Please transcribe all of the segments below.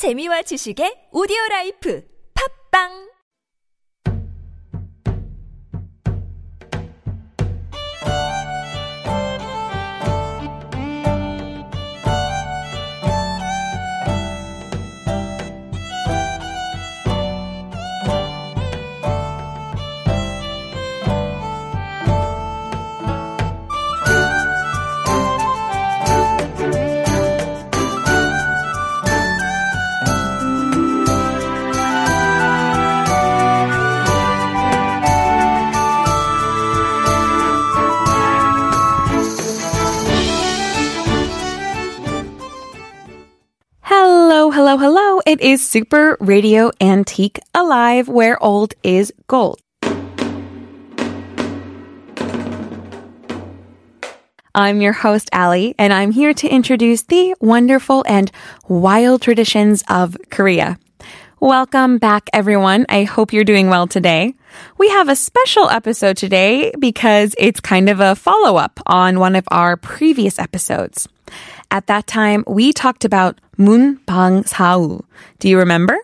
재미와 지식의 오디오 라이프. 팝빵 It is Super Radio Antique Alive, where old is gold. I'm your host, Ali, and I'm here to introduce the wonderful and wild traditions of Korea. Welcome back, everyone. I hope you're doing well today. We have a special episode today because it's kind of a follow up on one of our previous episodes. At that time, we talked about Mun Bang Sao. Do you remember?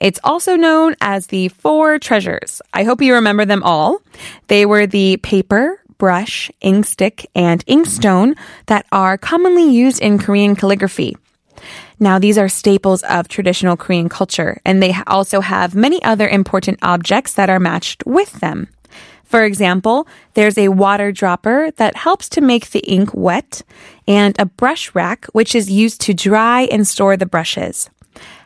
It's also known as the Four Treasures. I hope you remember them all. They were the paper, brush, ink stick, and inkstone that are commonly used in Korean calligraphy. Now, these are staples of traditional Korean culture, and they also have many other important objects that are matched with them. For example, there's a water dropper that helps to make the ink wet, and a brush rack, which is used to dry and store the brushes.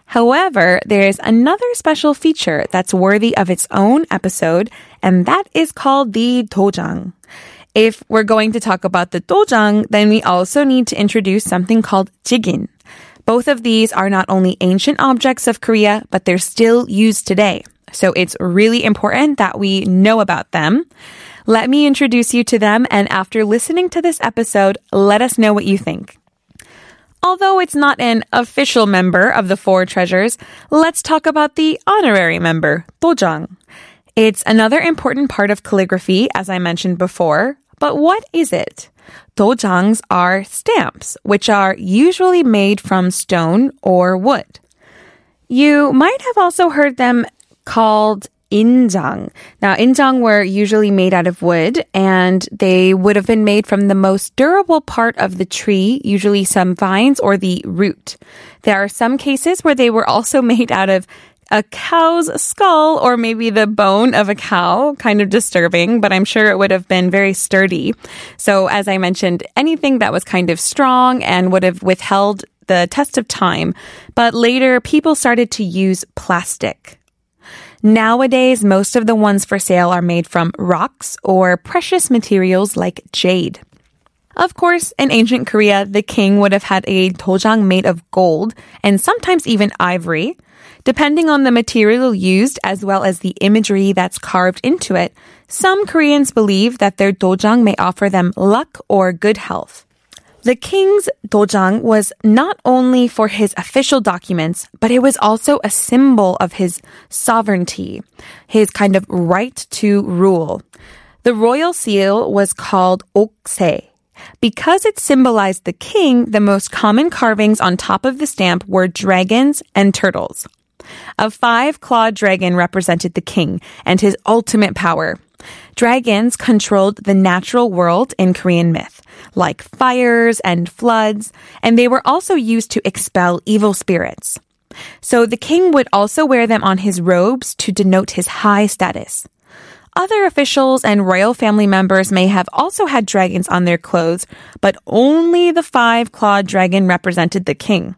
However, there is another special feature that's worthy of its own episode, and that is called the dojang. If we're going to talk about the dojang, then we also need to introduce something called jigin. Both of these are not only ancient objects of Korea, but they're still used today. So it's really important that we know about them. Let me introduce you to them, and after listening to this episode, let us know what you think. Although it's not an official member of the Four Treasures, let's talk about the honorary member, dojang. It's another important part of calligraphy, as I mentioned before. But what is it? Dojangs are stamps, which are usually made from stone or wood. You might have also heard them called injang. Now, injang were usually made out of wood and they would have been made from the most durable part of the tree, usually some vines or the root. There are some cases where they were also made out of a cow's skull or maybe the bone of a cow, kind of disturbing, but I'm sure it would have been very sturdy. So, as I mentioned, anything that was kind of strong and would have withheld the test of time. But later, people started to use plastic. Nowadays, most of the ones for sale are made from rocks or precious materials like jade. Of course, in ancient Korea, the king would have had a dojang made of gold and sometimes even ivory. Depending on the material used as well as the imagery that's carved into it, some Koreans believe that their dojang may offer them luck or good health. The king's dojang was not only for his official documents, but it was also a symbol of his sovereignty, his kind of right to rule. The royal seal was called okse. Because it symbolized the king, the most common carvings on top of the stamp were dragons and turtles. A five clawed dragon represented the king and his ultimate power. Dragons controlled the natural world in Korean myth, like fires and floods, and they were also used to expel evil spirits. So the king would also wear them on his robes to denote his high status. Other officials and royal family members may have also had dragons on their clothes, but only the five clawed dragon represented the king.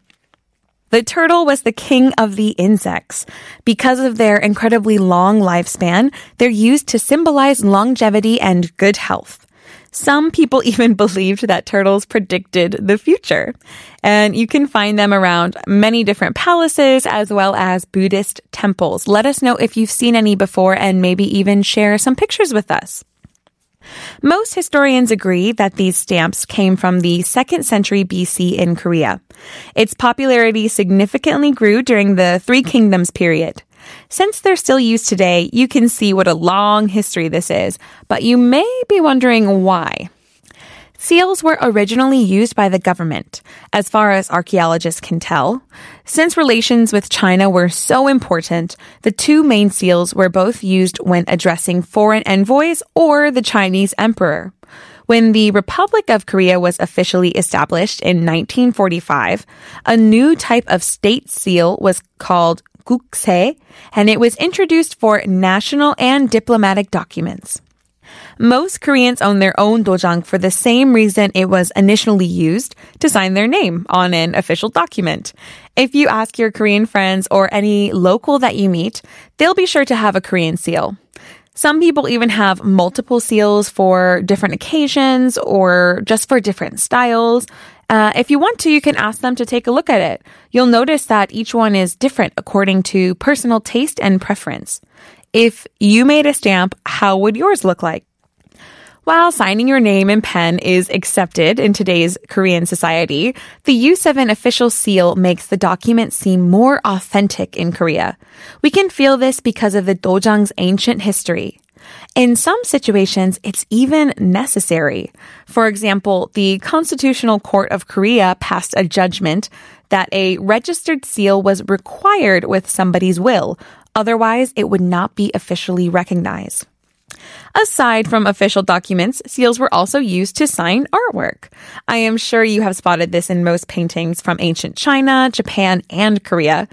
The turtle was the king of the insects. Because of their incredibly long lifespan, they're used to symbolize longevity and good health. Some people even believed that turtles predicted the future. And you can find them around many different palaces as well as Buddhist temples. Let us know if you've seen any before and maybe even share some pictures with us. Most historians agree that these stamps came from the 2nd century BC in Korea. Its popularity significantly grew during the Three Kingdoms period. Since they're still used today, you can see what a long history this is, but you may be wondering why. Seals were originally used by the government, as far as archaeologists can tell. Since relations with China were so important, the two main seals were both used when addressing foreign envoys or the Chinese emperor. When the Republic of Korea was officially established in 1945, a new type of state seal was called gukse, and it was introduced for national and diplomatic documents. Most Koreans own their own dojang for the same reason it was initially used to sign their name on an official document. If you ask your Korean friends or any local that you meet, they'll be sure to have a Korean seal. Some people even have multiple seals for different occasions or just for different styles. Uh, if you want to, you can ask them to take a look at it. You'll notice that each one is different according to personal taste and preference. If you made a stamp, how would yours look like? While signing your name in pen is accepted in today's Korean society, the use of an official seal makes the document seem more authentic in Korea. We can feel this because of the dojang's ancient history. In some situations, it's even necessary. For example, the Constitutional Court of Korea passed a judgment that a registered seal was required with somebody's will. Otherwise, it would not be officially recognized. Aside from official documents, seals were also used to sign artwork. I am sure you have spotted this in most paintings from ancient China, Japan, and Korea.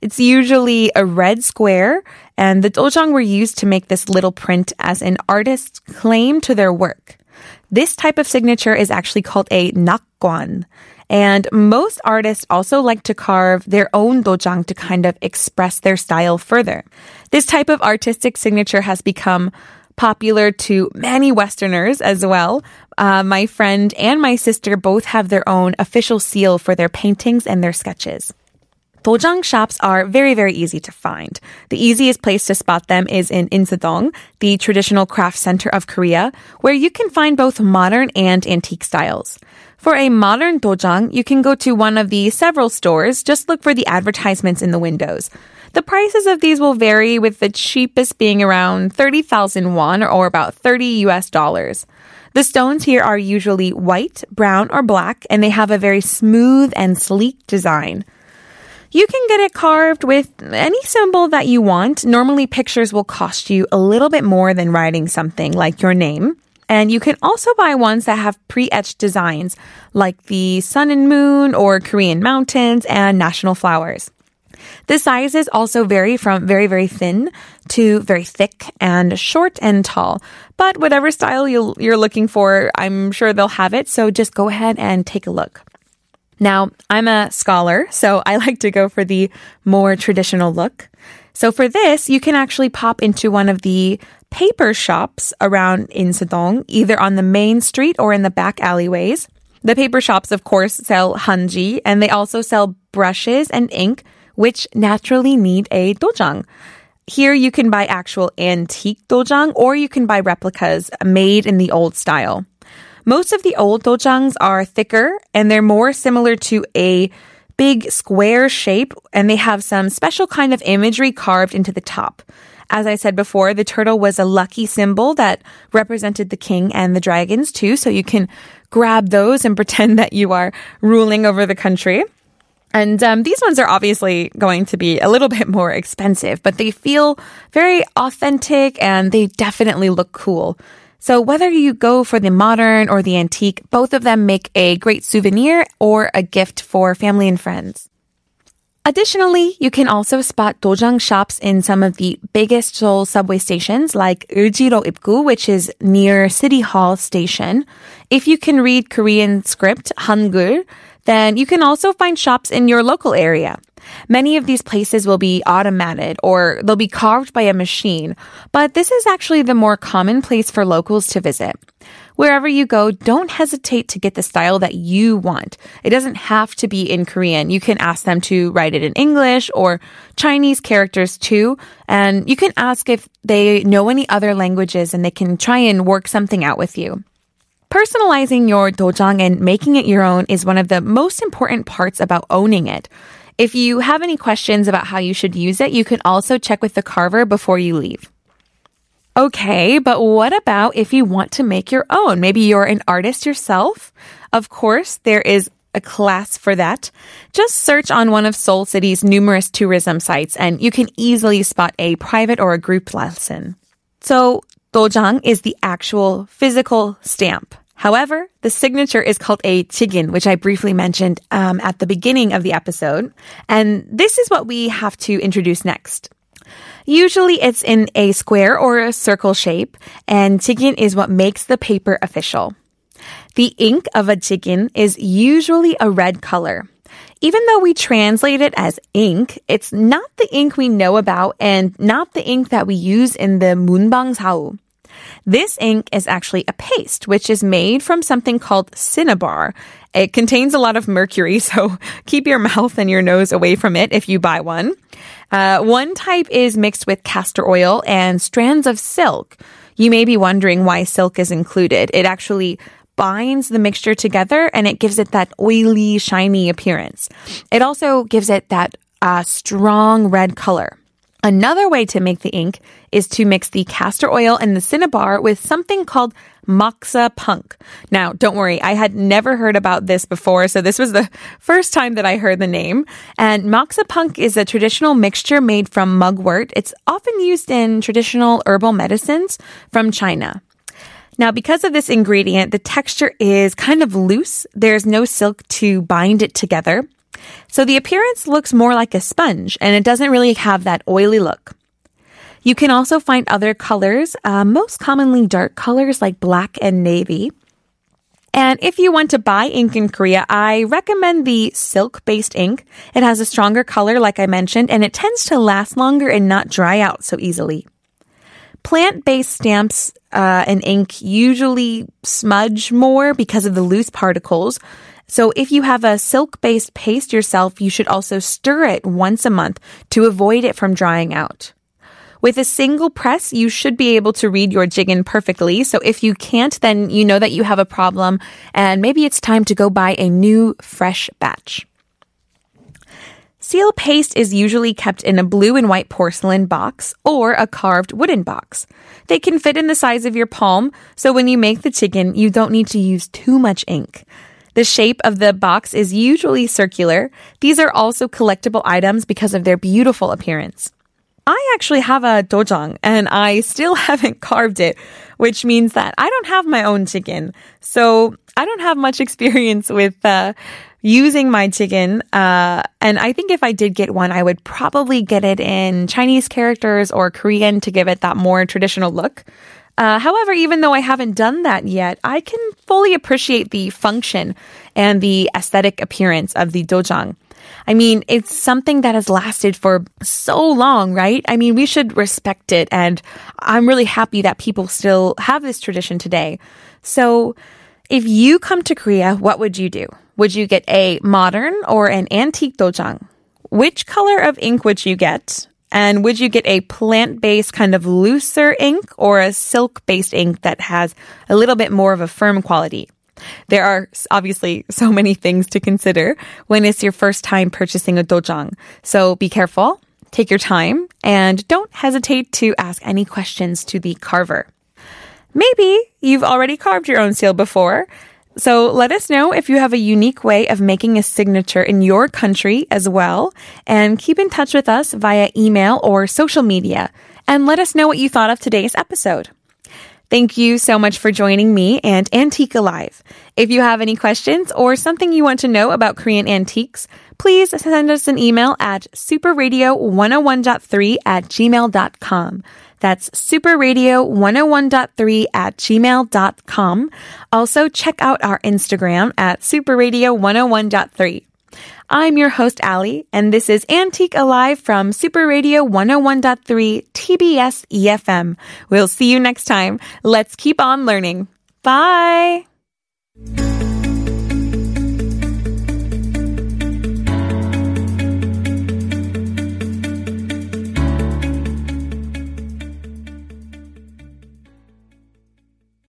It's usually a red square, and the dojang were used to make this little print as an artist's claim to their work. This type of signature is actually called a nakgwan. And most artists also like to carve their own dojang to kind of express their style further. This type of artistic signature has become popular to many Westerners as well. Uh, my friend and my sister both have their own official seal for their paintings and their sketches. Dojang shops are very, very easy to find. The easiest place to spot them is in Insadong, the traditional craft center of Korea, where you can find both modern and antique styles. For a modern dojang, you can go to one of the several stores. Just look for the advertisements in the windows. The prices of these will vary with the cheapest being around 30,000 won or about 30 US dollars. The stones here are usually white, brown, or black, and they have a very smooth and sleek design. You can get it carved with any symbol that you want. Normally, pictures will cost you a little bit more than writing something like your name. And you can also buy ones that have pre etched designs, like the sun and moon or Korean mountains and national flowers. The sizes also vary from very, very thin to very thick and short and tall. But whatever style you are looking for, I'm sure they'll have it. So just go ahead and take a look. Now, I'm a scholar, so I like to go for the more traditional look. So for this, you can actually pop into one of the paper shops around Insadong, either on the main street or in the back alleyways. The paper shops, of course, sell hanji, and they also sell brushes and ink which naturally need a dojang. Here you can buy actual antique dojang or you can buy replicas made in the old style. Most of the old dojangs are thicker and they're more similar to a big square shape and they have some special kind of imagery carved into the top. As I said before, the turtle was a lucky symbol that represented the king and the dragons too, so you can grab those and pretend that you are ruling over the country. And um, these ones are obviously going to be a little bit more expensive, but they feel very authentic and they definitely look cool. So whether you go for the modern or the antique, both of them make a great souvenir or a gift for family and friends. Additionally, you can also spot dojang shops in some of the biggest Seoul subway stations like Euljiro Ipgu, which is near City Hall Station. If you can read Korean script, Hangul, then you can also find shops in your local area. Many of these places will be automated or they'll be carved by a machine, but this is actually the more common place for locals to visit. Wherever you go, don't hesitate to get the style that you want. It doesn't have to be in Korean. You can ask them to write it in English or Chinese characters too. And you can ask if they know any other languages and they can try and work something out with you. Personalizing your dojang and making it your own is one of the most important parts about owning it. If you have any questions about how you should use it, you can also check with the carver before you leave. Okay, but what about if you want to make your own? Maybe you're an artist yourself. Of course, there is a class for that. Just search on one of Seoul City's numerous tourism sites and you can easily spot a private or a group lesson. So, dojang is the actual physical stamp. However, the signature is called a jigin, which I briefly mentioned um, at the beginning of the episode. And this is what we have to introduce next. Usually it's in a square or a circle shape, and jigin is what makes the paper official. The ink of a jigin is usually a red color. Even though we translate it as ink, it's not the ink we know about and not the ink that we use in the 문방사우. This ink is actually a paste, which is made from something called cinnabar. It contains a lot of mercury, so keep your mouth and your nose away from it if you buy one. Uh, one type is mixed with castor oil and strands of silk. You may be wondering why silk is included. It actually binds the mixture together and it gives it that oily, shiny appearance. It also gives it that uh, strong red color. Another way to make the ink is to mix the castor oil and the cinnabar with something called moxa punk. Now, don't worry, I had never heard about this before, so this was the first time that I heard the name. And moxa punk is a traditional mixture made from mugwort. It's often used in traditional herbal medicines from China. Now, because of this ingredient, the texture is kind of loose. There's no silk to bind it together. So the appearance looks more like a sponge and it doesn't really have that oily look. You can also find other colors, uh, most commonly dark colors like black and navy. And if you want to buy ink in Korea, I recommend the silk based ink. It has a stronger color, like I mentioned, and it tends to last longer and not dry out so easily. Plant based stamps uh, and ink usually smudge more because of the loose particles. So if you have a silk based paste yourself, you should also stir it once a month to avoid it from drying out. With a single press, you should be able to read your jigin perfectly. So if you can't, then you know that you have a problem and maybe it's time to go buy a new fresh batch. Seal paste is usually kept in a blue and white porcelain box or a carved wooden box. They can fit in the size of your palm, so when you make the jigin, you don't need to use too much ink. The shape of the box is usually circular. These are also collectible items because of their beautiful appearance. I actually have a dojang and I still haven't carved it, which means that I don't have my own jigin. So I don't have much experience with uh, using my jigin. Uh, and I think if I did get one, I would probably get it in Chinese characters or Korean to give it that more traditional look. Uh, however, even though I haven't done that yet, I can fully appreciate the function and the aesthetic appearance of the dojang. I mean, it's something that has lasted for so long, right? I mean, we should respect it. And I'm really happy that people still have this tradition today. So if you come to Korea, what would you do? Would you get a modern or an antique dojang? Which color of ink would you get? And would you get a plant based kind of looser ink or a silk based ink that has a little bit more of a firm quality? There are obviously so many things to consider when it's your first time purchasing a dojang. So be careful, take your time, and don't hesitate to ask any questions to the carver. Maybe you've already carved your own seal before. So let us know if you have a unique way of making a signature in your country as well. And keep in touch with us via email or social media. And let us know what you thought of today's episode. Thank you so much for joining me and Antique Alive. If you have any questions or something you want to know about Korean antiques, please send us an email at superradio101.3 at gmail.com. That's superradio101.3 at gmail.com. Also, check out our Instagram at superradio101.3. I'm your host, Ali, and this is Antique Alive from Super Radio 101.3 TBS EFM. We'll see you next time. Let's keep on learning. Bye.